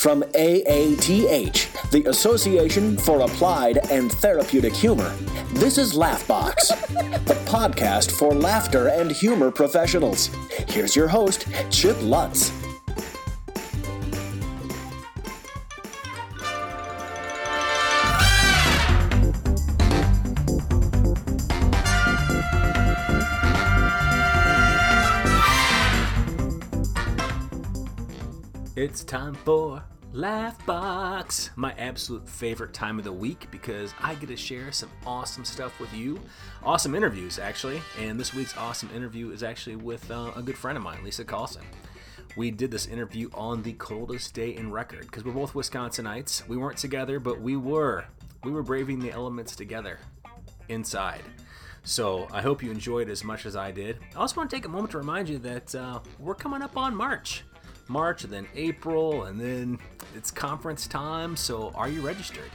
From AATH, the Association for Applied and Therapeutic Humor, this is Laughbox, the podcast for laughter and humor professionals. Here's your host, Chip Lutz. It's time for Laughbox, my absolute favorite time of the week because I get to share some awesome stuff with you. Awesome interviews, actually. And this week's awesome interview is actually with uh, a good friend of mine, Lysa Carlson. We did this interview on the coldest day in record because we're both Wisconsinites. We weren't together, but we were. We were braving the elements together inside. So I hope you enjoyed as much as I did. I also want to take a moment to remind you that uh, we're coming up on March. March and then April, and then it's conference time. So, are you registered?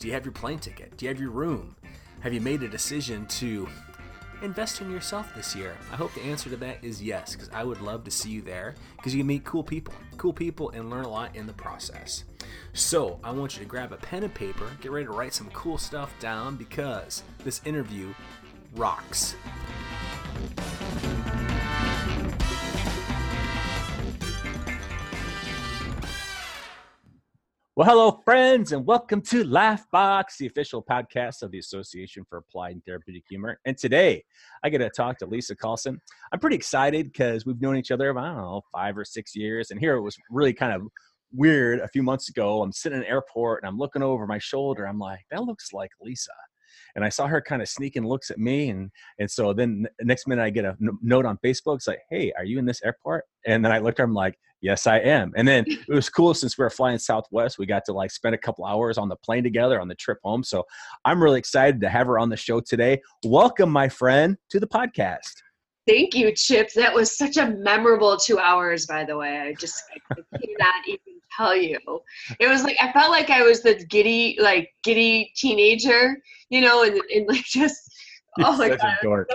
Do you have your plane ticket? Do you have your room? Have you made a decision to invest in yourself this year? I hope the answer to that is yes, because I would love to see you there because you can meet cool people, cool people, and learn a lot in the process. So, I want you to grab a pen and paper, get ready to write some cool stuff down because this interview rocks. Well, hello, friends, and welcome to Laughbox, the official podcast of the Association for Applied and Therapeutic Humor. And today, I get to talk to Lysa Carlson. I'm pretty excited because we've known each other, I don't know, five or six years. And here it was really kind of weird a few months ago. I'm sitting in an airport and I'm looking over my shoulder. I'm like, that looks like Lysa and I saw her kind of sneaking looks at me, and and so then next minute I get a note on Facebook. It's like, hey, are you in this airport? And then I looked at her, I'm like, yes, I am. And then it was cool since we were flying Southwest, we got to like spend a couple hours on the plane together on the trip home. So I'm really excited to have her on the show today. Welcome, my friend, to the podcast. Thank you, Chip. That was such a memorable two hours, by the way. I just I cannot even tell you. It was like I felt like I was the giddy, like giddy teenager, you know, and, and like just oh my god.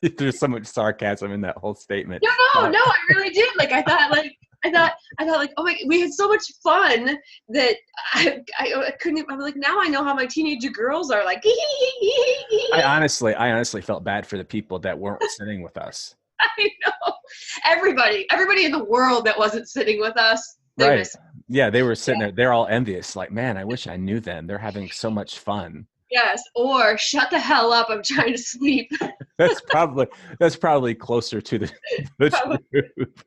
There's so much sarcasm in that whole statement. No, no, no, I really did. Like I thought like I thought I thought like oh my we had so much fun that I, I, I couldn't I'm like now I know how my teenager girls are like I honestly I honestly felt bad for the people that weren't sitting with us. I know. Everybody, everybody in the world that wasn't sitting with us. Right. Yeah, they were sitting yeah. there. They're all envious. Like, man, I wish I knew them. They're having so much fun. Yes, or shut the hell up. I'm trying to sleep. that's probably that's probably closer to the, the truth.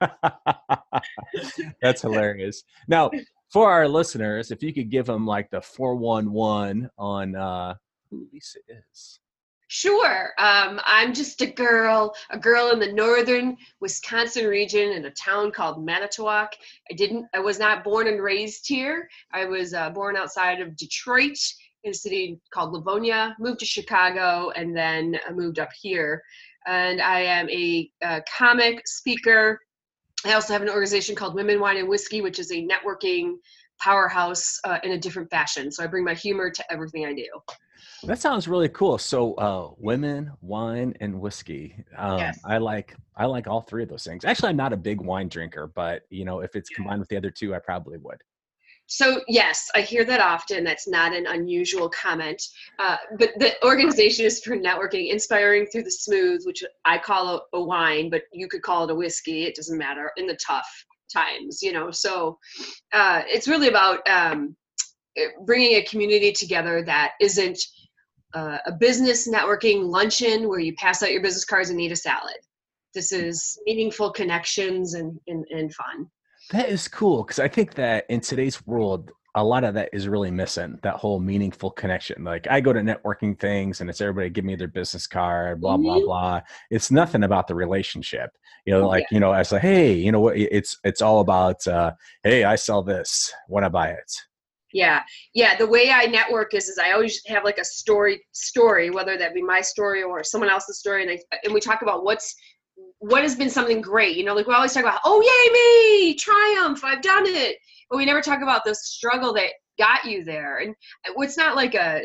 That's hilarious. Now, for our listeners, if you could give them like the 411 on uh, who Lysa is. Sure. Um, I'm just a girl, a girl in the northern Wisconsin region in a town called Manitowoc. I didn't, I was not born and raised here. I was uh, born outside of Detroit in a city called Livonia, moved to Chicago, and then moved up here. And I am a, a comic, speaker, I also have an organization called Women, Wine, and Whiskey, which is a networking powerhouse uh, in a different fashion. So I bring my humor to everything I do. That sounds really cool. So, uh, women, wine, and whiskey. Um, yes. I like I like all three of those things. Actually, I'm not a big wine drinker, but you know, if it's combined with the other two, I probably would. So yes, I hear that often. That's not an unusual comment. Uh, but the organization is for networking, inspiring through the smooth, which I call a, a, wine, but you could call it a whiskey. It doesn't matter in the tough times, you know. So uh, it's really about um, bringing a community together that isn't uh, a business networking luncheon where you pass out your business cards and eat a salad. This is meaningful connections and, and, and fun. That is cool because I think that in today's world, a lot of that is really missing that whole meaningful connection. Like I go to networking things and it's everybody give me their business card, blah, mm-hmm. blah, blah. It's nothing about the relationship. You know, like, yeah. you know, as a hey, you know what it's it's all about uh, hey, I sell this, when I buy it. Yeah. Yeah. The way I network is is I always have like a story story, whether that be my story or someone else's story. And I and we talk about what's what has been something great? You know, like we always talk about, oh yay me, triumph, I've done it. But we never talk about the struggle that got you there. And it's not like a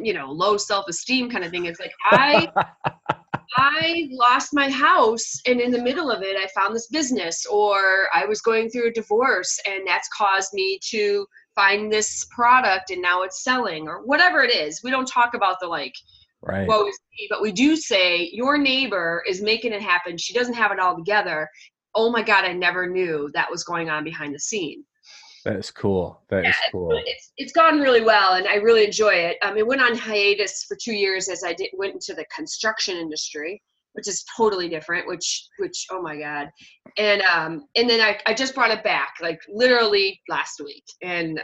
you know, low self-esteem kind of thing. It's like I I lost my house, and in the middle of it, I found this business, or I was going through a divorce, and that's caused me to find this product, and now it's selling, or whatever it is. We don't talk about the like, right. woe is me, but we do say your neighbor is making it happen. She doesn't have it all together. Oh my God, I never knew that was going on behind the scene. That is cool. That Yeah, is cool. It's it's gone really well, and I really enjoy it. Um, it went on hiatus for two years as I did went into the construction industry, which is totally different. Which which oh my god, and um and then I I just brought it back like literally last week, and uh,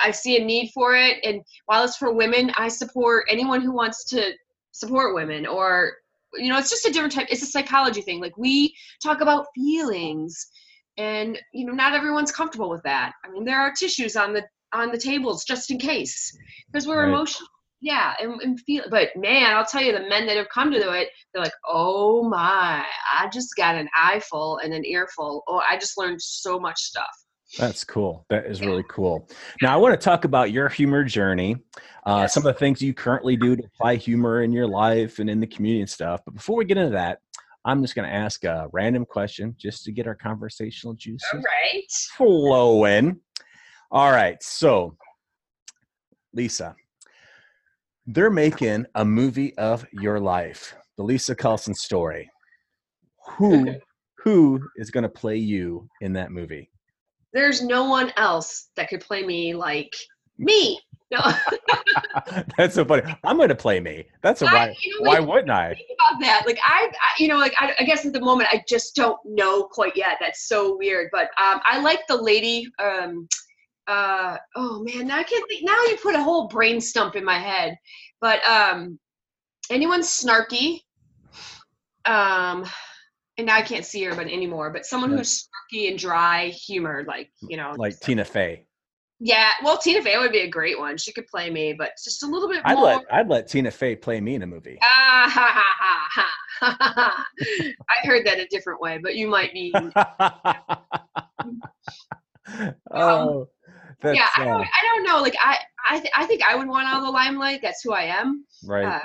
I see a need for it. And while it's for women, I support anyone who wants to support women or you know it's just a different type it's a psychology thing. Like we talk about feelings and you know not everyone's comfortable with that. I mean there are tissues on the on the tables just in case because we're Right. emotional yeah and, and feel but man i'll tell you the men that have come to do it they're like oh my i just got an eyeful and an earful. Oh i just learned so much stuff That's cool. That is really cool. Now, I want to talk about your humor journey, uh, Yes. some of the things you currently do to apply humor in your life and in the community and stuff. But before we get into that, I'm just going to ask a random question just to get our conversational juices all right flowing. All right. So, Lysa, they're making a movie of your life, the Lysa Carlson story. Who who is going to play you in that movie? There's no one else that could play me like me no That's so funny. I'm going to play me. That's a I- why. you know, Why like, wouldn't I? think about that. Like I, I you know, like I, I guess at the moment I just don't know quite yet. That's so weird. But um, I like the lady. Um, uh, oh man, now I can't think. Now you put a whole brain stump in my head. But um, anyone snarky. Um, and now I can't see her, but anymore. But someone Right. who's snarky and dry humor, like you know, Like Tina Fey. yeah. Well, Tina Fey would be a great one. She could play me, but just a little bit I'd more. let I'd let Tina Fey play me in a movie. Ah, ha, ha, ha, ha, ha, ha. I heard that a different way, but you might be. oh, that's yeah, I uh, don't, I don't know. Like I, I, th- I think I would want all the limelight. That's who I am. right. uh,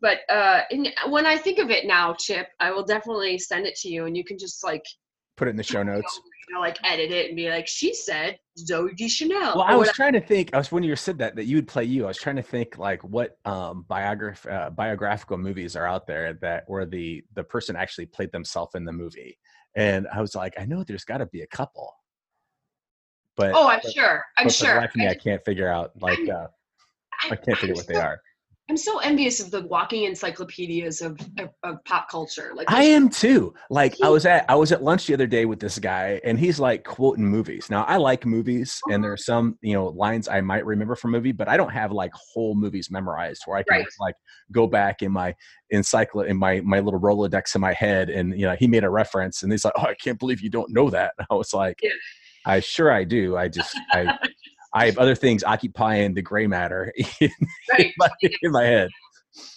But uh, in, when I think of it now, Chip, I will definitely send it to you, and you can just like, Put it in the show notes. you know, like edit it and be like, she said Zooey Deschanel. Well, or I was trying to think. I was when you said that that you would play you. I was trying to think like what um, biograph uh, biographical movies are out there that where the the person actually played themselves in the movie, and I was like, I know there's got to be a couple, but Oh, I'm but- sure. I'm but for the sure. life of me, I I can't figure out like I'm- uh, I can't figure I'm what they are. I'm so envious of the walking encyclopedias of, of, of pop culture. Like I am too. Like I was at I was at lunch the other day with this guy, and he's like quoting movies. Now I like movies, and there are uh-huh. some you know lines I might remember from movie, but I don't have like whole movies memorized where I can Right. like go back in my encycl in my my little Rolodex in my head, and you know he made a reference, and he's like, "Oh, I can't believe you don't know that." I was like, Yeah. "I sure I do. I just I I have other things occupying the gray matter in right. my, in my head."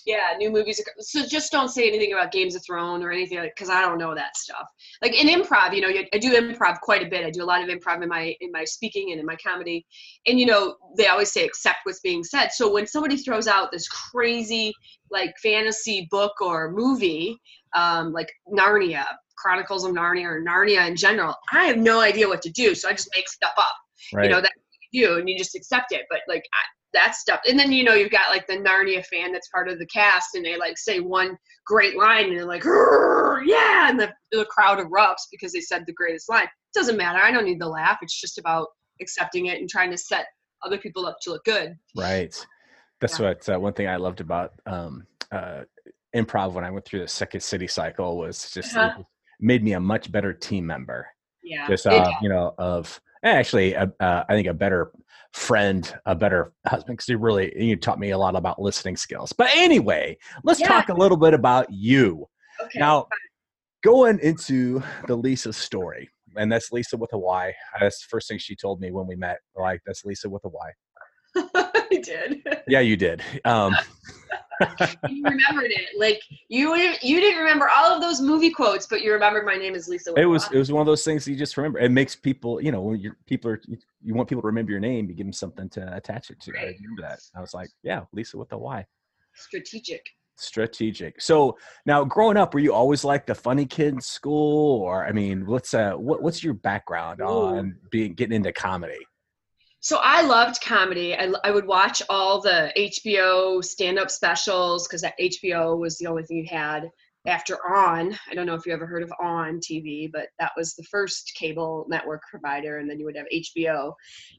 Yeah, new movies. Are, so just don't say anything about Games of Thrones or anything like because I don't know that stuff. Like in improv, you know, I do improv quite a bit. I do a lot of improv in my in my speaking and in my comedy. And you know, they always say accept what's being said. So when somebody throws out this crazy like fantasy book or movie, um, like Narnia, Chronicles of Narnia or Narnia in general, I have no idea what to do. So I just make stuff up Right. you know what you and you just accept it but like I, that stuff and then you know you've got like the narnia fan that's part of the cast and they like say one great line and they're like yeah and the, the crowd erupts because they said the greatest line it doesn't matter i don't need the laugh it's just about accepting it and trying to set other people up to look good Right. That's Yeah. what uh, one thing I loved about um, uh, improv when I went through the second city cycle was just Uh-huh. made me a much better team member. yeah Just uh, you know, of actually, uh, uh, I think a better friend, a better husband, because you really you taught me a lot about listening skills. But anyway, let's Yeah. talk a little bit about you okay now. Going into the Lysa story, and that's Lysa with a Y. That's the first thing she told me when we met. Like that's Lysa with a Y. i did Yeah, you did. Um, you remembered it like you you didn't remember all of those movie quotes but you remembered my name is lysa it was it was one of those things you just remember. It makes people, you know, when you're people are you, you want people to remember your name, you give them something to attach it to. I remember that. I was like, yeah, Lysa with the Y. strategic strategic. So now, growing up, were you always like the funny kid in school, or I mean, what's uh, what, what's your background Ooh. on being getting into comedy? So I loved comedy. I, I would watch all the HBO stand-up specials because that HBO was the only thing you had after On. I don't know if you ever heard of On TV, but that was the first cable network provider, and then you would have HBO.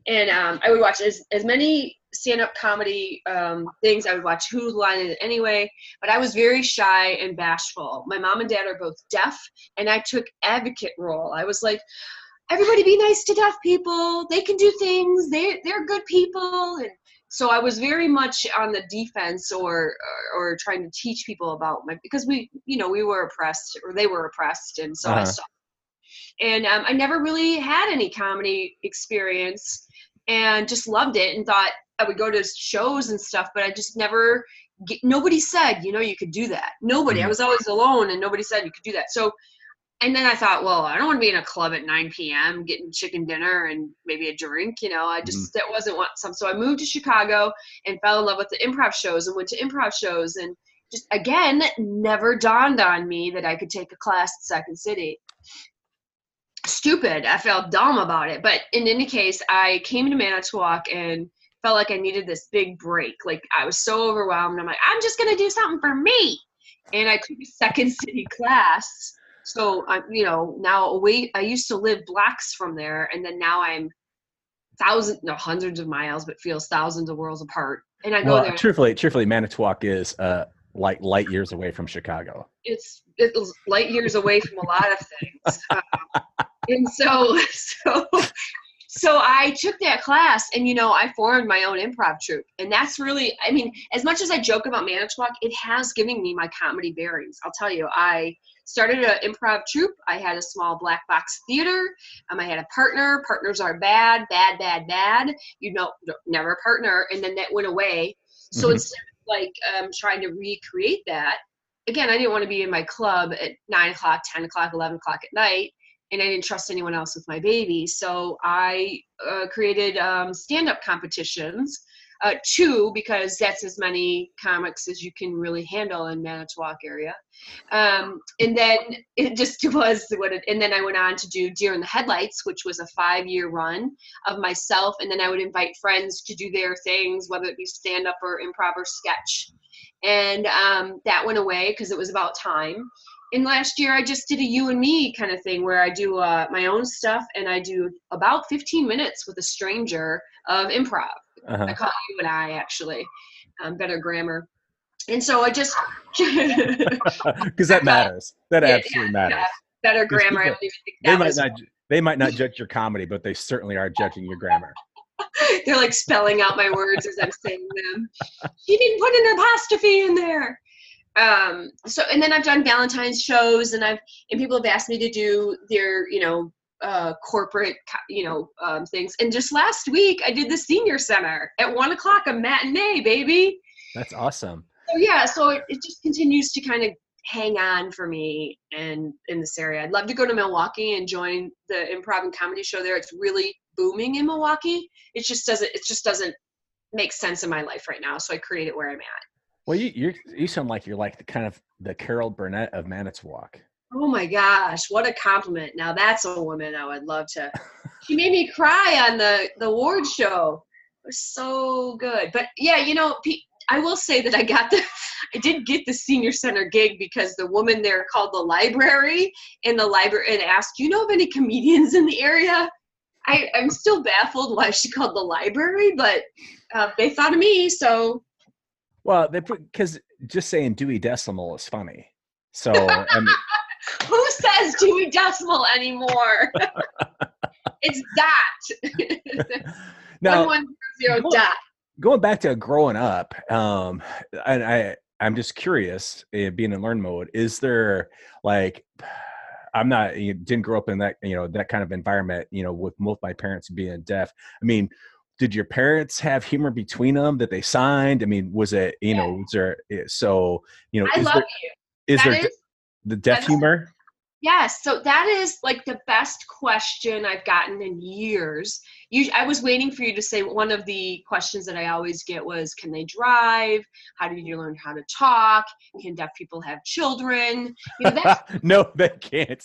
And um, I would watch as, as many stand-up comedy um, things. I would watch Whose Line It Anyway, but I was very shy and bashful. My mom and dad are both deaf, and I took advocate role. I was like, everybody be nice to deaf people. They can do things. They they're good people. And so I was very much on the defense or, or or trying to teach people about my because we you know we were oppressed or they were oppressed and so I Uh-huh. saw. And um, I never really had any comedy experience and just loved it and thought I would go to shows and stuff, but I just never. Get, nobody said, you know, you could do that. Nobody. I Mhm. was always alone, and nobody said you could do that. So and then I thought, well, I don't want to be in a club at 9 p.m. getting chicken dinner and maybe a drink. You know, I mm-hmm. just that wasn't what some. So I moved to Chicago and fell in love with the improv shows and went to improv shows and just again never dawned on me that I could take a class at Second City. Stupid. I felt dumb about it. But in any case, I came to Manitowoc and felt like I needed this big break. Like I was so overwhelmed. I'm like, I'm just gonna do something for me. And I took a Second City class so I'm, you know, now away. I used to live blocks from there, and then now I'm thousands, no, hundreds of miles, but feels thousands of worlds apart. And I go Well, there. truthfully, truthfully, Manitowoc is uh like light years away from Chicago. It's it's light years away from a lot of things. Um, and so, so, so I took that class, and you know, I formed my own improv troupe, and that's really, I mean, as much as I joke about Manage Manitowoc, it has given me my comedy bearings. I'll tell you, I started an improv troupe. I had a small black box theater. Um, I had a partner. Partners are bad, bad, bad, bad. You know, never a partner. And then that went away. So Mhm. instead of like um, trying to recreate that, again, I didn't want to be in my club at nine o'clock, 10 o'clock, 11 o'clock at night. And I didn't trust anyone else with my baby. So I uh, created um, stand up competitions. Uh, two, because that's as many comics as you can really handle in Manitowoc area. Um, and then it just was what it, and then I went on to do Deer in the Headlights, which was a five year run of myself. And then I would invite friends to do their things, whether it be stand up or improv or sketch. And um, that went away because it was about time. And last year I just did a you and me kind of thing where I do uh, my own stuff and I do about 15 minutes with a stranger of improv. Uh-huh. I call it you and I actually, um, better grammar. And so I just Because that matters. That Yeah, absolutely matters. yeah. better grammar. I people- don't even think They might not. They might not judge your comedy, but they certainly are judging your grammar. They're like spelling out my words as I'm saying them. She didn't put an apostrophe in there. Um, so and then I've done Valentine's shows and I've and people have asked me to do their, you know, uh, corporate, you know, um, things. And just last week I did the senior center at one o'clock, a matinee, baby. That's awesome. So yeah, so it, it just continues to kind of hang on for me and in this area. I'd love to go to Milwaukee and join the improv and comedy show there. It's really booming in Milwaukee. It just doesn't it just doesn't make sense in my life right now. So I create it where I'm at. Well, you you you sound like you're like the kind of the Carol Burnett of Manitowoc. Oh my gosh, what a compliment. Now that's a woman I would love to. She made me cry on the the award show. It was so good. But yeah, you know, I will say that I got the I did get the senior center gig because the woman there called the library in the library and asked, "Do you know of any comedians in the area?" I, I'm still baffled why she called the library, but uh, they thought of me, so Well, they put because just saying Dewey Decimal is funny. So I mean, who says Dewey Decimal anymore? it's dot. now one one zero Well- dot. going back to growing up, um, and I I'm just curious, uh, being in learn mode, is there like I'm not you didn't grow up in that you know that kind of environment, you know, with both my parents being deaf. I mean, did your parents have humor between them that they signed? I mean, was it you know was there eh, so you know I is love there you. is That there is- the deaf humor? Yes, so that is like the best question I've gotten in years. You, I was waiting for you to say one of the questions that I always get was, "Can they drive? How did you learn how to talk? Can deaf people have children?" You know, no, they can't.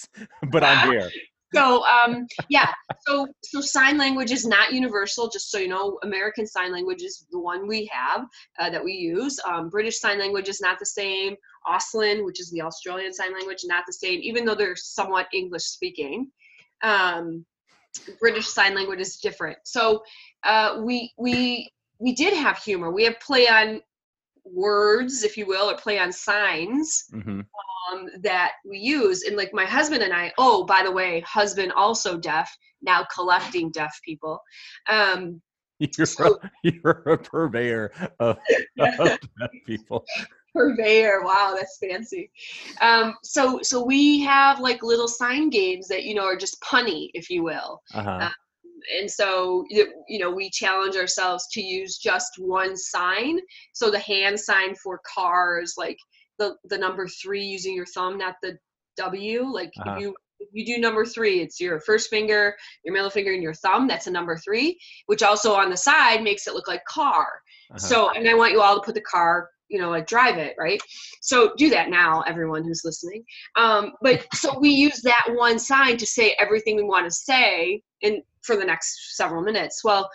But I'm here. So um, yeah so so sign language is not universal just so you know. American sign language is the one we have uh, that we use. Um, british sign language is not the same. Auslan which is the australian sign language not the same even though they're somewhat english speaking. Um, british sign language is different. So uh, we we we did have humor. We have play on words if you will or play on signs hmm um, that we use. And like my husband and I, oh, by the way, husband also deaf, now collecting deaf people. Um, You're, So- a, you're a purveyor of, of deaf people. purveyor. Wow, that's fancy. Um, so so we have like little sign games that you know are just punny, if you will. Uh-huh. And so you know we challenge ourselves to use just one sign. So the hand sign for cars, like the the number three using your thumb, not the W. Like Uh-huh. if you if you do number three, it's your first finger, your middle finger, and your thumb. That's a number three, which also on the side makes it look like car. uh-huh. So, and I want you all to put the car, you know, like drive it, right? So do that now, everyone who's listening. Um, but so we use that one sign to say everything we want to say in for the next several minutes. Well,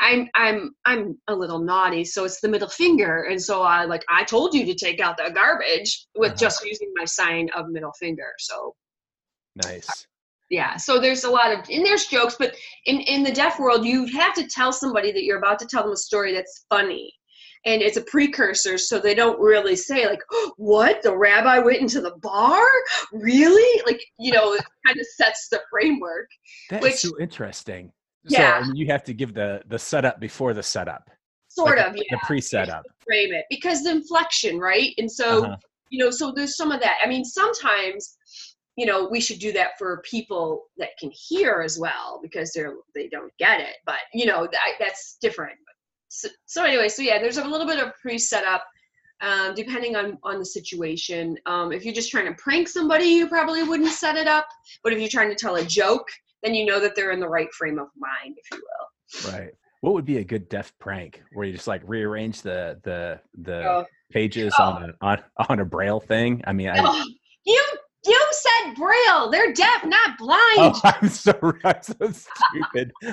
I'm I'm I'm a little naughty, so it's the middle finger, and so I like I told you to take out the garbage with Uh-huh. just using my sign of middle finger. So nice. yeah so there's a lot of and there's jokes but in in the deaf world you have to tell somebody that you're about to tell them a story that's funny and it's a precursor so they don't really say like what the rabbi went into the bar really like you know it kind of sets the framework That's Which- so interesting. Yeah. So I mean, you have to give the the setup before the setup. sort like of the, yeah The pre-setup. frame it because the inflection right and so Uh-huh. you know so there's some of that i mean sometimes you know we should do that for people that can hear as well because they're they don't get it but you know that, that's different so, so anyway so yeah there's a little bit of pre-setup um, depending on on the situation um, if you're just trying to prank somebody you probably wouldn't set it up but if you're trying to tell a joke then you know that they're in the right frame of mind if you will Right. What would be a good deaf prank where you just like rearrange the the the Oh. pages on a on on a braille thing? I mean, I, Oh, you you said braille they're deaf not blind oh, I'm so I'm so stupid.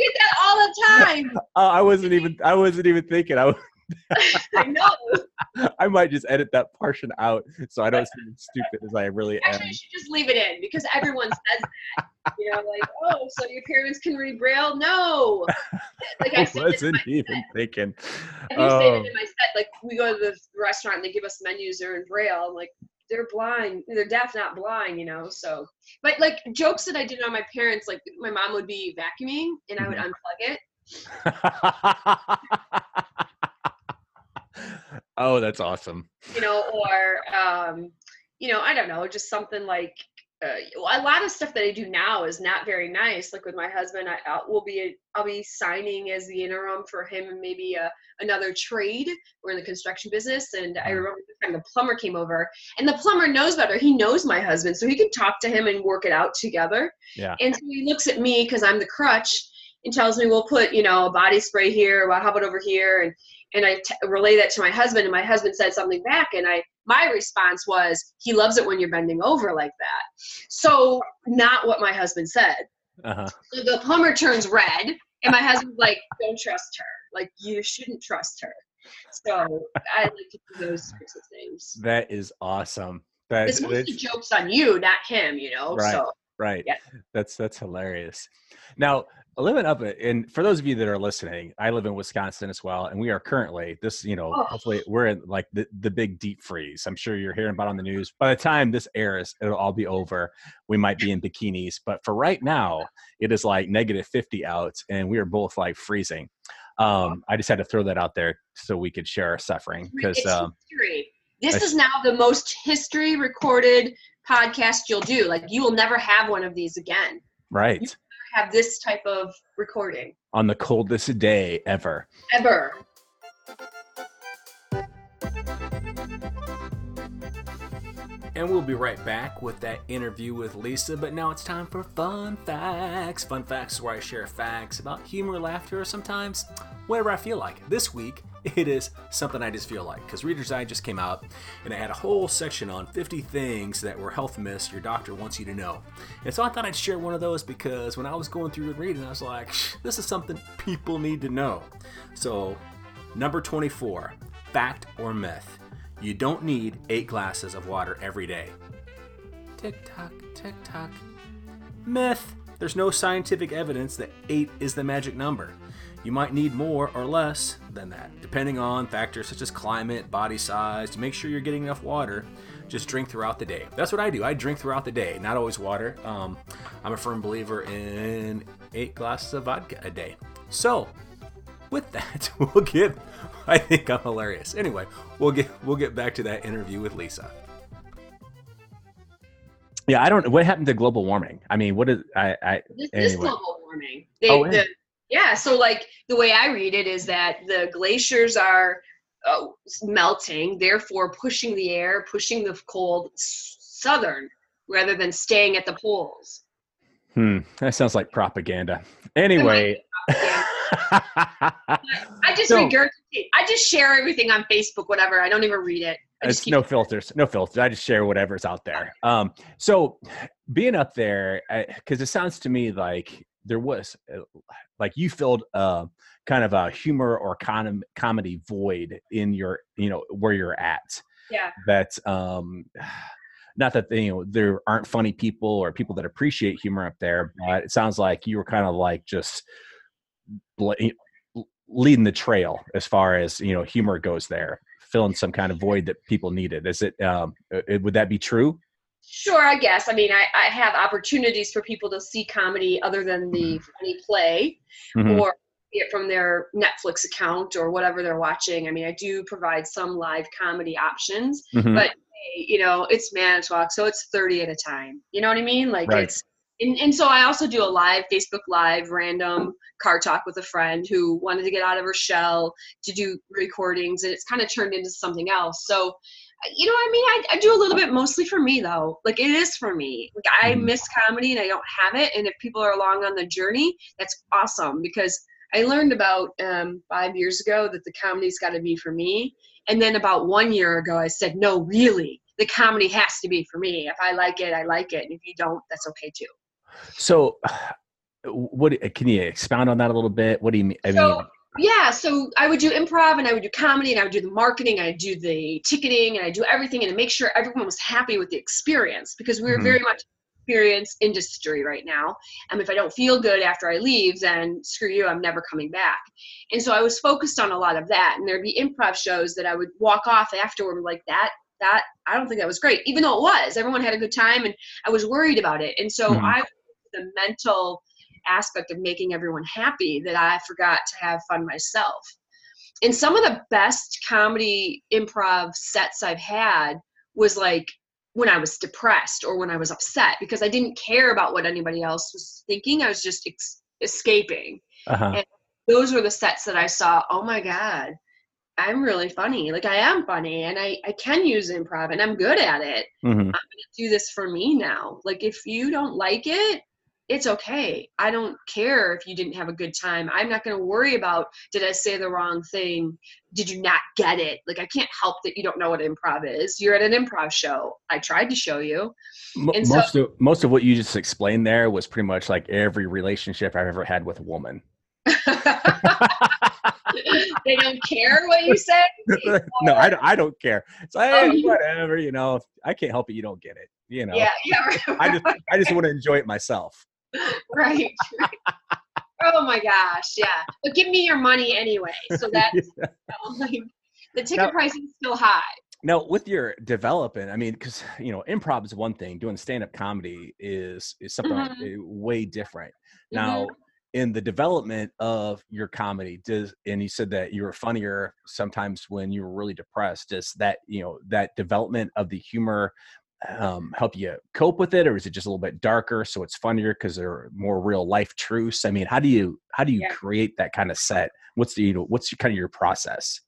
Get that all the time. I wasn't even I wasn't even thinking. I was- I know. I might just edit that portion out so I don't seem as stupid as I really am. Actually, I should just leave it in because everyone says that. You know, like, oh, so your parents can read Braille? No. Like I I say, it in wasn't even thinking. I do Oh, it in my set. Like we go to the restaurant and they give us menus. They're in Braille. I'm like, they're blind. They're deaf, not blind. You know. So, but like jokes that I did on my parents, like my mom would be vacuuming and I would unplug it. Oh, that's awesome. you know, or um, you know, I don't know, just something like uh, a lot of stuff that I do now is not very nice. Like with my husband, I I'll, be I'll be signing as the interim for him and maybe uh, another trade. We're in the construction business, and I Mhm. remember the time the plumber came over, and the plumber knows better. He knows my husband, so he can talk to him and work it out together. Yeah. And so he looks at me because I'm the crutch and tells me, "We'll put you know a body spray here. Well, how about over here?" and and I t- relay that to my husband, and my husband said something back, and I my response was, "He loves it when you're bending over like that." So not what my husband said. Uh-huh. So the plumber turns red, and my husband's like, "Don't trust her. Like you shouldn't trust her." So I like to do those sorts of things. That is awesome. That, It's mostly that's- jokes on you, not him. You know. Right. So right. Yeah. That's that's hilarious. Now, living up and for those of you that are listening, I live in Wisconsin as well, and we are currently this. You know, Oh. hopefully we're in like the the big deep freeze. I'm sure you're hearing about on the news. By the time this airs, it'll all be over. We might be in bikinis, but for right now, it is like negative 50 out, and we are both like freezing. Um, I just had to throw that out there so we could share our suffering because um. This I- is now the most history recorded podcast you'll do. Like you will never have one of these again. right Have this type of recording on the coldest day ever. ever. And we'll be right back with that interview with Lysa. But now it's time for fun facts. Fun facts is where I share facts about humor, laughter, or sometimes whatever I feel like. This week, it is something I just feel like. Because Reader's Eye just came out, and it had a whole section on 50 things that were health myths your doctor wants you to know. And so I thought I'd share one of those because when I was going through and reading, I was like, this is something people need to know. So, number 24 fact or myth. You don't need eight glasses of water every day. Tick tock, tick tock. Myth. There's no scientific evidence that eight is the magic number. You might need more or less than that, depending on factors such as climate, body size, to make sure you're getting enough water. Just drink throughout the day. That's what I do. I drink throughout the day, not always water. Um, I'm a firm believer in eight glasses of vodka a day. So, with that, we'll get. I think I'm hilarious. Anyway, we'll get we'll get back to that interview with Lysa. Yeah, I don't. What happened to global warming? I mean, what is I? I This anyway. is global warming. They, Oh, yeah. the, yeah, so like the way I read it is that the glaciers are uh, melting, therefore pushing the air, pushing the cold southern rather than staying at the poles. Hmm, that sounds like propaganda. Anyway. I just So- regurgitate. I just share everything on Facebook, whatever. I don't even read it. It's no filters no filters i just share whatever's out there um so being up there because it sounds to me like there was uh, like you filled uh kind of a humor or com- comedy void in your you know where you're at Yeah. that um not that you know there aren't funny people or people that appreciate humor up there but it sounds like you were kind of like just bla- leading the trail as far as you know humor goes there filling some kind of void that people needed. Is it um uh, would that be true Sure, I guess. I mean, I, I have opportunities for people to see comedy other than the funny play Mhm. or it from their Netflix account or whatever they're watching. I mean, I do provide some live comedy options, Mhm. but you know, it's Manitowoc, so it's 30 at a time. You know what I mean? Like Right. it's and, and so I also do a live Facebook live random car talk with a friend who wanted to get out of her shell to do recordings and it's kind of turned into something else. So you know what I mean? I, I do a little bit mostly for me though. Like it is for me. Like I Mhm. miss comedy and I don't have it. And if people are along on the journey, that's awesome because I learned about um, five years ago that the comedy's got to be for me. And then about one year ago, I said, no, really, the comedy has to be for me. If I like it, I like it. And if you don't, that's okay too. so what can you expound on that a little bit what do you mean i So- mean Yeah, so I would do improv and I would do comedy and I would do the marketing, I do the ticketing and I do everything and make sure everyone was happy with the experience because we're Mhm. very much experience industry right now. And if I don't feel good after I leave, then screw you, I'm never coming back. And so I was focused on a lot of that. And there'd be improv shows that I would walk off afterward like that. That I don't think that was great, even though it was. Everyone had a good time, and I was worried about it. And so Mhm. I, the mental aspect of making everyone happy that I forgot to have fun myself. And some of the best comedy improv sets I've had was like when I was depressed or when I was upset because I didn't care about what anybody else was thinking. I was just ex- escaping. uh-huh. Those were the sets that I saw. Oh my God, I'm really funny. Like I am funny and I, I can use improv and I'm good at it Mhm. I'm going to do this for me now. Like if you don't like it, it's okay. I don't care if you didn't have a good time. I'm not going to worry about did I say the wrong thing? Did you not get it? Like I can't help that you don't know what improv is. You're at an improv show. I tried to show you. And so- most of most of what you just explained there was pretty much like every relationship I've ever had with a woman. they don't care what you say. no, I don't, I don't care. It's like Oh, hey, whatever, you know. I can't help it. You don't get it. You know. Yeah, yeah, right. I just I just want to enjoy it myself. right. Oh my gosh, yeah. But give me your money anyway. So that like, the ticket Now- price is still high. Now, with your developing, I mean, because you know, improv is one thing. Doing stand-up comedy is is something Mhm. uh, way different. Now, in the development of your comedy, does and you said that you were funnier sometimes when you were really depressed. Does that you know that development of the humor um, help you cope with it, or is it just a little bit darker so it's funnier because there are more real life truths? I mean, how do you how do you Yeah. create that kind of set? What's the you know, what's your, kind of your process?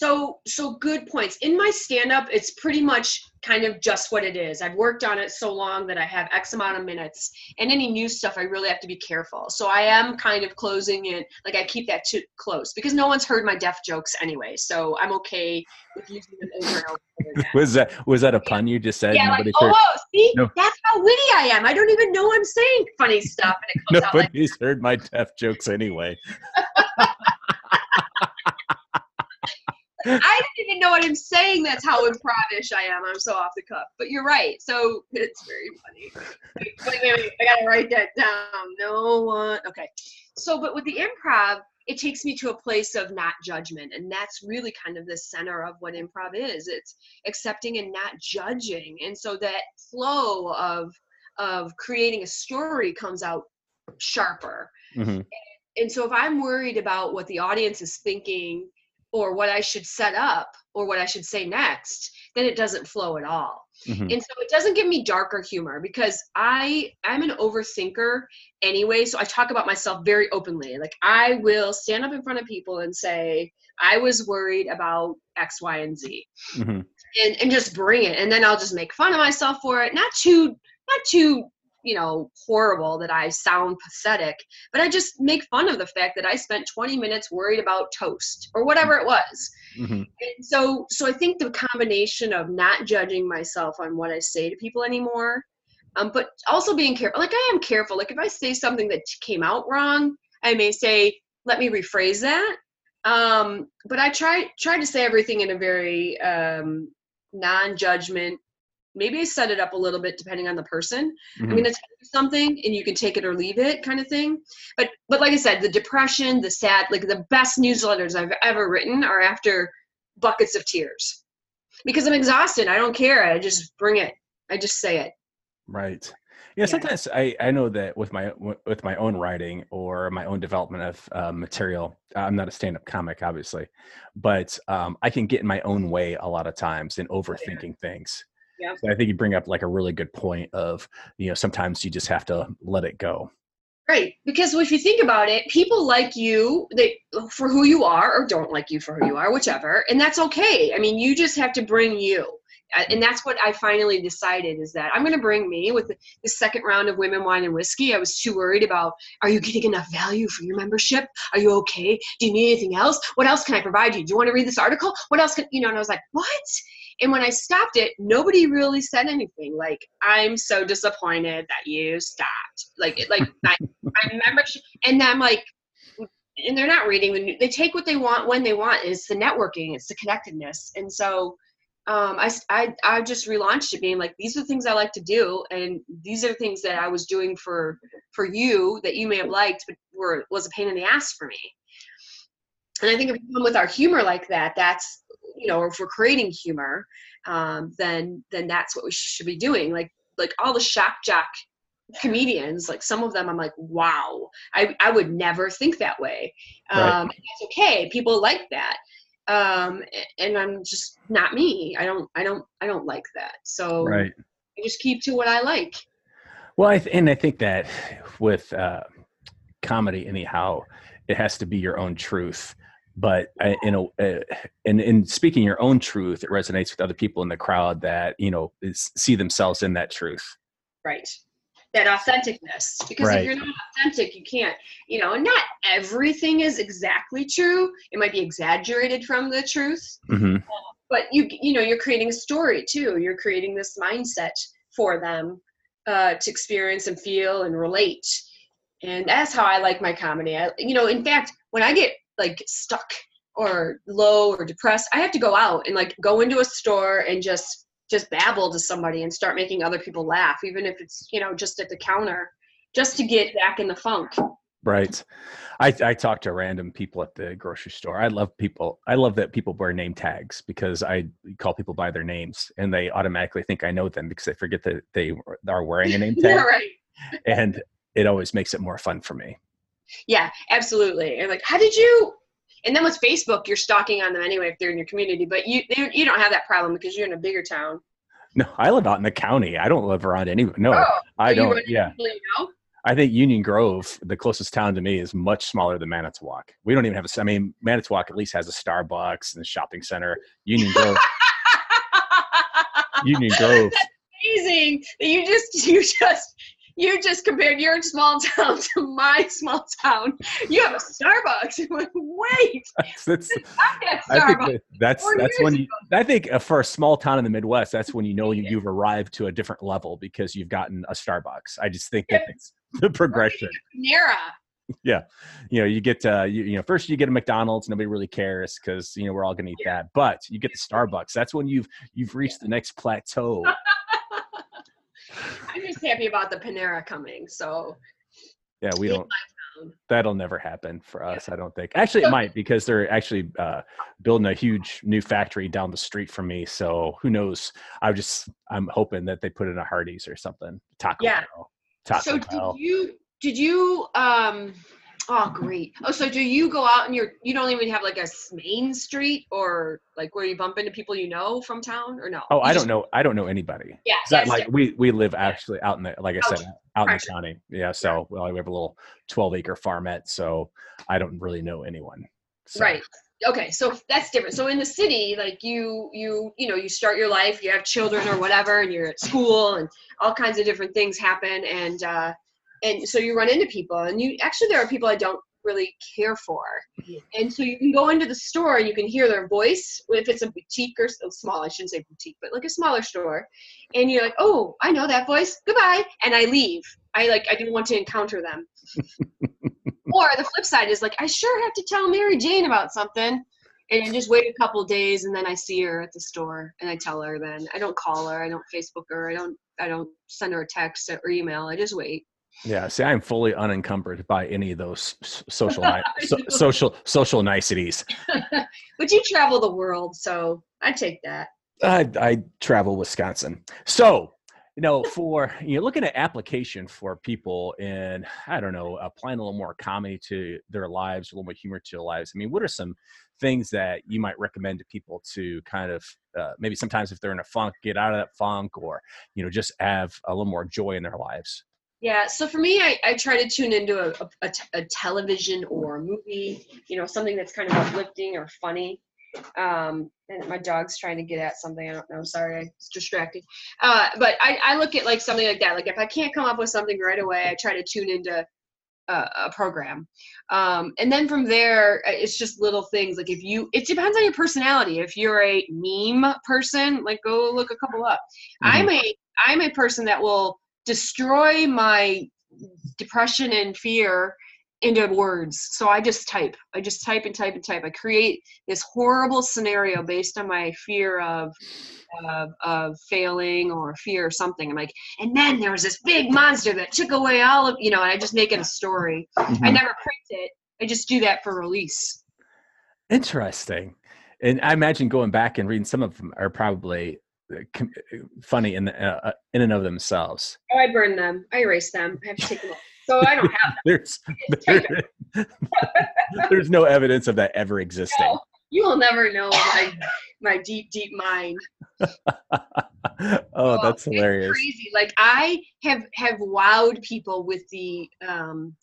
So, so good points. In my stand up, it's pretty much kind of just what it is. I've worked on it so long that I have X amount of minutes, and any new stuff, I really have to be careful. So, I am kind of closing it, like, I keep that too close because no one's heard my deaf jokes anyway. So, I'm okay with using them over and over again. Was that was that a pun you just said? yeah, like, Nobody's oh, oh, see, No. that's how witty I am. I don't even know I'm saying funny stuff, and it comes out like nobody's heard my deaf jokes anyway. I didn't even know what I'm saying. That's how improvish I am. I'm so off the cuff. But you're right. So it's very funny. Wait, wait, wait, wait. I gotta write that down. No one. Okay. So, but with the improv, it takes me to a place of not judgment, and that's really kind of the center of what improv is. It's accepting and not judging, and so that flow of of creating a story comes out sharper hmm and so if i'm worried about what the audience is thinking or what i should set up or what i should say next then it doesn't flow at all. Hmm and so it doesn't give me darker humor because i i'm an overthinker anyway so i talk about myself very openly. Like i will stand up in front of people and say i was worried about x y and z. Hmm and and just bring it and then i'll just make fun of myself for it. Not too not too you know horrible that i sound pathetic but i just make fun of the fact that i spent 20 minutes worried about toast or whatever it was. Hmm and so so i think the combination of not judging myself on what i say to people anymore um, but also being careful like i am careful like if i say something that came out wrong i may say let me rephrase that. Um, but i try try to say everything in a very um, non-judgment maybe i set it up a little bit depending on the person. I'm hmm going to tell you something and you can take it or leave it kind of thing. But but like i said the depression the sad like the best newsletters i've ever written are after buckets of tears. Because i'm exhausted. I don't care. I just bring it. I just say it. Right. Yeah, Yeah. Sometimes I I know that with my with my own writing or my own development of uh, material, I'm not a stand up comic, obviously, but um, I can get in my own way a lot of times in overthinking things. Yeah. So I think you bring up like a really good point of you know sometimes you just have to let it go. right because if you think about it people like you they for who you are or don't like you for who you are whichever and that's okay. I mean you just have to bring you and that's what i finally decided is that i'm going to bring me with the, the second round of women wine and whiskey. I was too worried about are you getting enough value for your membership? Are you okay? Do you need anything else? What else can i provide you? Do you want to read this article? What else can you know and i was like what and when i stopped it nobody really said anything like i'm so disappointed that you stopped. Like it like my membership and i'm like and they're not reading the new they take what they want when they want it's the networking it's the connectedness. And so um, I, I, I just relaunched it being like these are the things i like to do and these are the things that i was doing for for you that you may have liked but were was a pain in the ass for me. And i think if we come with our humor like that that's you know if we're creating humor um, then then that's what we should be doing. Like like all the shock jock comedians like some of them i'm like wow. I, I would never think that way. Um, Right. that's okay. People like that. Um, and i'm just not me. I don't i don't i don't like that. So Right. i just keep to what i like. Well, I th- and I think that with uh, comedy, anyhow, it has to be your own truth. But I, you know, uh, in in speaking your own truth, it resonates with other people in the crowd that you know is, see themselves in that truth. right. That authenticness because Right. if you're not authentic you can't you know not everything is exactly true. It might be exaggerated from the truth hmm but you you know you're creating a story too. You're creating this mindset for them uh, to experience and feel and relate. And that's how i like my comedy. I, you know in fact when i get like stuck or low or depressed i have to go out and like go into a store and just just babble to somebody and start making other people laugh even if it's you know just at the counter just to get back in the funk Right. I, I talk to random people at the grocery store. I love people. I love that people wear name tags because I call people by their names and they automatically think I know them because they forget that they are wearing a name tag. yeah right And it always makes it more fun for me. Yeah, absolutely. And like, how did you? And then with Facebook, you're stalking on them anyway if they're in your community. But you they, you don't have that problem because you're in a bigger town. No, I live out in the county. I don't live around any. No, Oh, I don't. Yeah. I think Union Grove, the closest town to me, is much smaller than Manitowoc. We don't even have a. I mean, Manitowoc at least has a Starbucks and a shopping center. Union Grove. Union Grove. That's amazing. that You just you just you just compared your small town to my small town. You have a Starbucks. Like, wait, That's, that's, I think that- that's that's when you, I think uh, for a small town in the Midwest, that's when you know you, you've arrived to a different level because you've gotten a Starbucks. I just think that it's the progression. Panera. Yeah, you know, you get uh, you, you know first you get a McDonald's, nobody really cares because you know we're all gonna eat that. But you get the Starbucks. That's when you've you've reached the next plateau. I'm just happy about the Panera coming. So Yeah, we don't. That'll never happen for us. I don't think. Actually, it might because they're actually uh, building a huge new factory down the street from me. So who knows? I'm just I'm hoping that they put in a Hardee's or something. Taco Yeah. Bell. Taco so Bell. did you did you um oh great oh so do you go out and you're you don't even have like a main street or like where you bump into people you know from town or no Oh, You I just- don't know. I don't know anybody. yeah that like we we live actually out in the like I said out in the county. Yeah. So well, we have a little twelve acre farmette. So I don't really know anyone. So, right okay so that's different so in the city like you you you know you start your life you have children or whatever and you're at school and all kinds of different things happen and uh and so you run into people and you actually there are people i don't really care for and so you can go into the store and you can hear their voice if it's a boutique or oh, small i shouldn't say boutique but like a smaller store and you're like oh i know that voice goodbye and i leave i like i didn't want to encounter them or the flip side is like, I sure have to tell Mary Jane about something. And I just wait a couple days and then I see her at the store and I tell her then. I don't call her, I don't Facebook her, I don't I don't send her a text or email. I just wait. Yeah. See, I'm fully unencumbered by any of those social so, social social niceties. but you travel the world, so I take that. I, I travel Wisconsin. So, you know, for you're looking at application for people in, I don't know, applying a little more comedy to their lives, a little more humor to their lives. I mean, what are some things that you might recommend to people to kind of uh, maybe sometimes if they're in a funk, get out of that funk, or you know, just have a little more joy in their lives? Yeah, so for me, I, I try to tune into a, a, a t- a television or a movie, you know, something that's kind of uplifting or funny. Um, and my dog's trying to get at something. I don't know. Sorry, it's distracting. Uh, but I, I look at like something like that. Like if I can't come up with something right away, I try to tune into a, a program. Um, and then from there, uh, it's just little things. Like if you, it depends on your personality. If you're a meme person, like go look a couple up. I'm a I'm a person that will destroy my depression and fear into words. So I just type. I just type and type and type. I create this horrible scenario based on my fear of of, of failing or fear of something. I'm like, and then there was this big monster that took away all of you know. And I just make it a story. I Mhm. never print it. I just do that for release. Interesting. And I imagine going back and reading some of them are probably funny in the, uh, uh, in and of themselves. Oh, I burn them. I erase them. I have to take them. Off. So I don't have them. There's there- there's no evidence of that ever existing. No, you will never know my my deep deep mind. oh, that's it's hilarious. Crazy. Like I have have wowed people with the um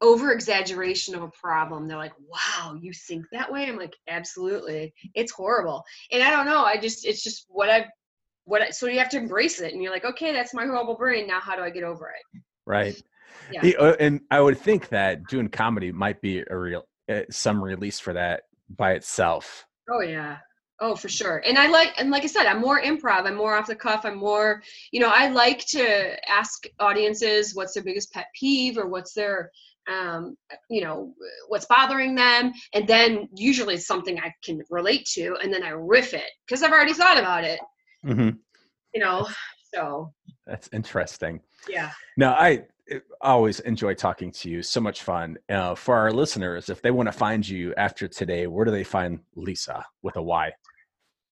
over exaggeration of a problem. They're like, "Wow, you think that way?" I'm like, "Absolutely." It's horrible. And I don't know, I just it's just what I've what I, so you have to embrace it and you're like, "Okay, that's my horrible brain. Now how do I get over it?" Right. Yeah. Uh, And I would think that doing comedy might be a real uh, some release for that by itself. Oh yeah. Oh, for sure. And I like, and like I said, I'm more improv. I'm more off the cuff. I'm more, you know, I like to ask audiences what's their biggest pet peeve or what's their, um, you know, what's bothering them. And then usually it's something I can relate to. And then I riff it because I've already thought about it, hmm you know. So, That's interesting. yeah. No, I uh, always enjoy talking to you. So much fun. Uh, for our listeners, if they want to find you after today, where do they find Lysa with a Y?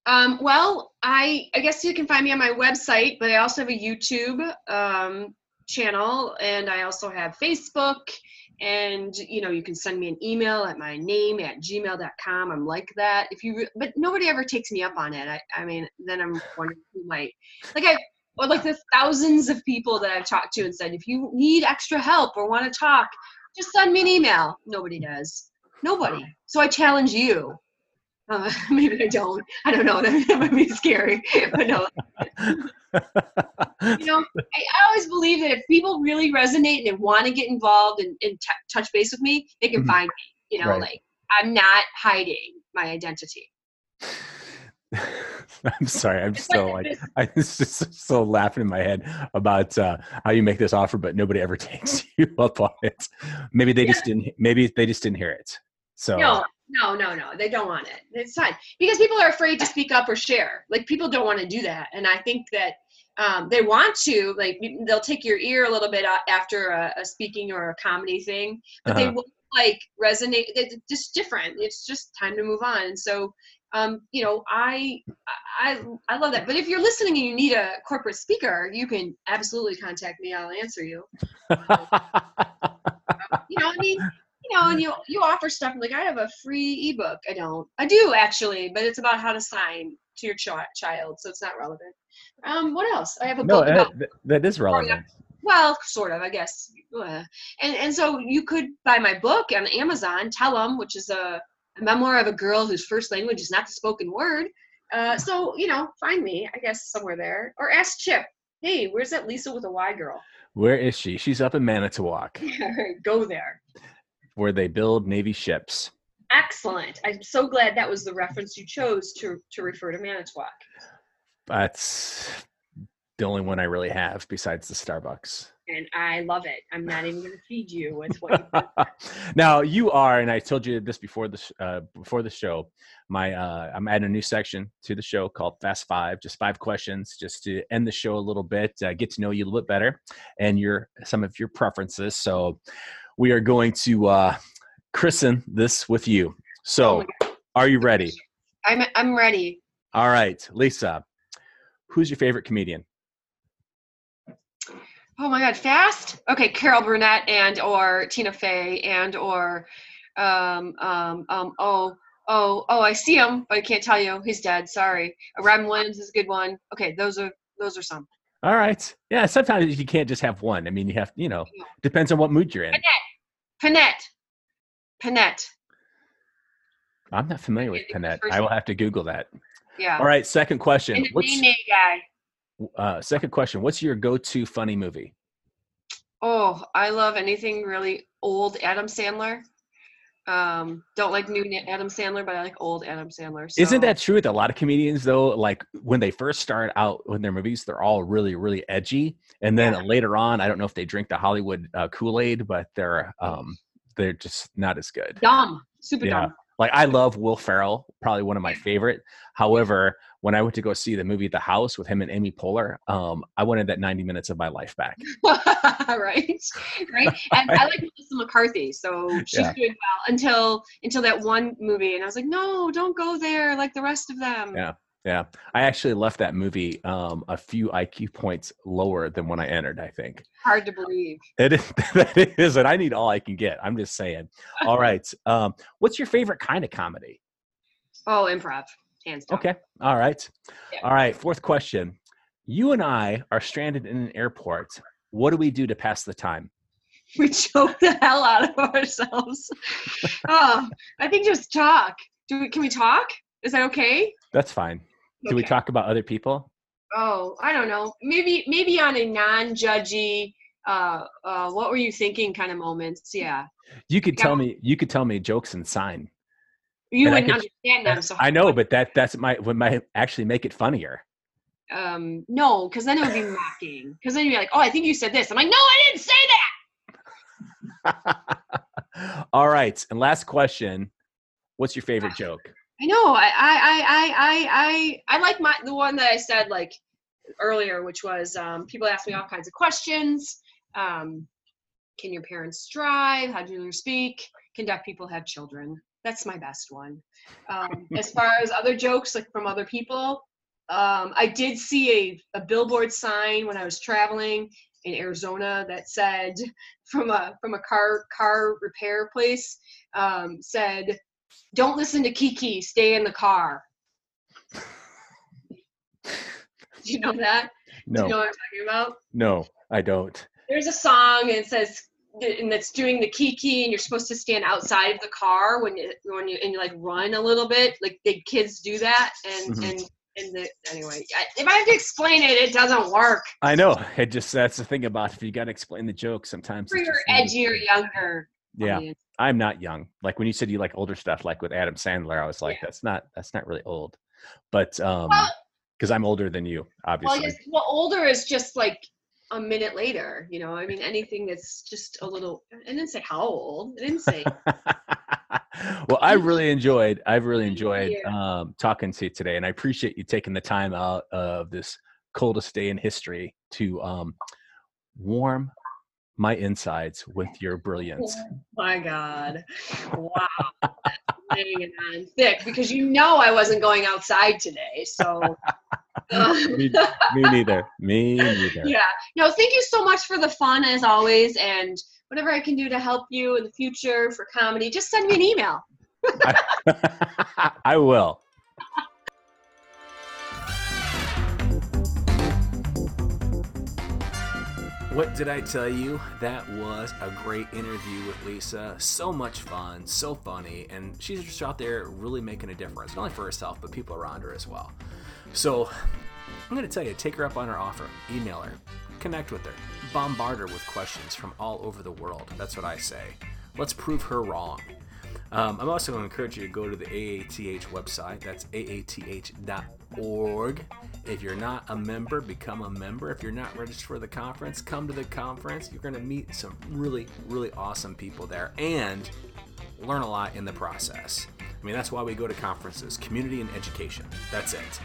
Um, well, I I guess you can find me on my website, but I also have a YouTube um, channel, and I also have Facebook. And you know, you can send me an email at my name at gmail.com. I'm like that. If you, re- but nobody ever takes me up on it. I, I mean, then I'm wondering who might. Like I, or like the thousands of people that I've talked to and said, if you need extra help or want to talk, just send me an email. Nobody does. Nobody. So I challenge you. Uh, maybe I don't. I don't know. That might be scary. But no. you know, I, I, always believe that if people really resonate and want to get involved and, and t- touch base with me, they can mm-hmm. find me. You know, right. like I'm not hiding my identity. I'm sorry. I'm still like I'm just still laughing in my head about uh, how you make this offer, but nobody ever takes you up on it. Maybe they yeah. just didn't. Maybe they just didn't hear it. So no, no, no, no. They don't want it. It's fine because people are afraid to speak up or share. Like people don't want to do that, and I think that um, they want to. Like they'll take your ear a little bit after a, a speaking or a comedy thing, but uh-huh. they won't like resonate. It's just different. It's just time to move on. And so um, you know, I, I, I love that. But if you're listening and you need a corporate speaker, you can absolutely contact me. I'll answer you. you know, I mean, you know, and you you offer stuff like I have a free ebook. I don't. I do actually, but it's about how to sign to your ch- child, so it's not relevant. Um, what else? I have a no, book about. That, that is relevant. Well, sort of, I guess. And and so you could buy my book on Amazon. Tell them, which is a a memoir of a girl whose first language is not the spoken word. Uh, so, you know, find me, I guess, somewhere there. Or ask Chip, hey, where's that Lysa with a Y girl? Where is she? She's up in Manitowoc. Go there. Where they build Navy ships. Excellent. I'm so glad that was the reference you chose to, to refer to Manitowoc. That's the only one I really have besides the Starbucks and I love it. I'm not even going to feed you with what. You now you are, and I told you this before the uh, before the show. My uh, I'm adding a new section to the show called Fast Five, just five questions, just to end the show a little bit, uh, get to know you a little bit better, and your some of your preferences. So we are going to uh, christen this with you. So, oh are you ready? I'm I'm ready. All right, Lysa. Who's your favorite comedian? Oh my God, fast? Okay, Carol Burnett and or Tina Fey and or um um um oh oh oh I see him, but I can't tell you he's dead. Sorry. Robin Williams is a good one. Okay, those are those are some. All right. Yeah, sometimes you can't just have one. I mean, you have you know depends on what mood you're in. Panette. Panette. Panette. I'm not familiar with Panette. I will have to Google that. Yeah. All right. Second question. What's guy? Uh, second question: What's your go-to funny movie? Oh, I love anything really old Adam Sandler. Um, don't like new Adam Sandler, but I like old Adam Sandler. So. Isn't that true with a lot of comedians though? Like when they first start out in their movies, they're all really, really edgy, and then yeah. later on, I don't know if they drink the Hollywood uh, Kool Aid, but they're um, they're just not as good. Dumb, super yeah. dumb. Like I love Will Ferrell, probably one of my favorite. However, when I went to go see the movie The House with him and Amy Poehler, um, I wanted that 90 minutes of my life back. right, right. And I like Melissa McCarthy, so she's yeah. doing well until until that one movie, and I was like, no, don't go there like the rest of them. Yeah. Yeah, I actually left that movie um, a few IQ points lower than when I entered. I think. Hard to believe. It is. That is, and I need all I can get. I'm just saying. All right. Um, what's your favorite kind of comedy? Oh, improv, hands down. Okay. All right. Yeah. All right. Fourth question. You and I are stranded in an airport. What do we do to pass the time? We choke the hell out of ourselves. oh, I think just talk. Do we, can we talk? Is that okay? That's fine. Do we talk about other people? Oh, I don't know. Maybe maybe on a non-judgy uh uh what were you thinking kind of moments. Yeah. You could yeah. tell me you could tell me jokes and sign. You wouldn't could, understand them. So I know, but that that's my would might actually make it funnier. Um no, because then it would be mocking. Because then you'd be like, Oh, I think you said this. I'm like, no, I didn't say that. All right. And last question. What's your favorite joke? I know. I I I I I I like my the one that I said like earlier, which was um, people ask me all kinds of questions. Um, can your parents drive? How do you speak? Can deaf people have children? That's my best one. Um, as far as other jokes, like from other people, um, I did see a, a billboard sign when I was traveling in Arizona that said from a from a car car repair place um, said don't listen to Kiki. Stay in the car. Do you know that? Do No, you know what I'm talking about? no, I don't. There's a song and it says and that's doing the kiki and you're supposed to stand outside of the car when you when you and you like run a little bit like the kids do that and Mhm. and and the anyway if I have to explain it it doesn't work I know. It just that's the thing about if you got to explain the joke sometimes. for it's your just edgy or younger Yeah, audience. I'm not young. Like when you said you like older stuff, like with Adam Sandler, I was like, Yeah. that's not that's not really old. But um, Well- because I'm older than you, well, I obviously. well older is just like a minute later you know i mean anything that's just a little i didn't say how old i didn't say well, I really enjoyed. I've really enjoyed Yeah. um, talking to you today, and I appreciate you taking the time out of this coldest day in history to um, warm my insides with your brilliance. Oh my god wow laying it on thick because you know i wasn't going outside today so me, me neither. Me neither. yeah no thank you so much for the fun as always and whatever i can do to help you in the future for comedy just send me an email I will. What did I tell you? That was a great interview with Lysa. So much fun, so funny, and she's just out there really making a difference, not only for herself, but people around her as well. So, I'm going to tell you take her up on her offer, email her, connect with her, bombard her with questions from all over the world. That's what I say. Let's prove her wrong. Um, I'm also going to encourage you to go to the AATH website. That's aath.org. If you're not a member, become a member. If you're not registered for the conference, come to the conference. You're going to meet some really, really awesome people there and learn a lot in the process. I mean, that's why we go to conferences community and education. That's it.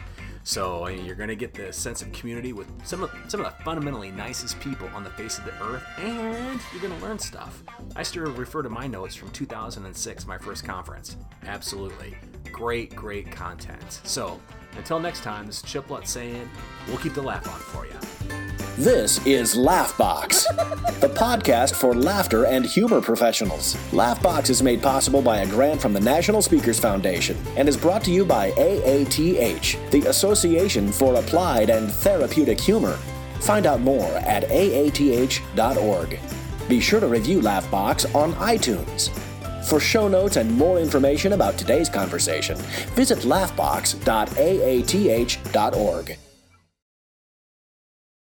So you're going to get the sense of community with some of some of the fundamentally nicest people on the face of the earth, and you're going to learn stuff. I still refer to my notes from 2006, my first conference. Absolutely, great, great content. So until next time, this is Chip Lutz saying we'll keep the laugh on for you. This is Laughbox, the podcast for laughter and humor professionals. Laughbox is made possible by a grant from the National Speakers Foundation and is brought to you by AATH, the Association for Applied and Therapeutic Humor. Find out more at aath.org. Be sure to review Laughbox on iTunes. For show notes and more information about today's conversation, visit laughbox.aath.org.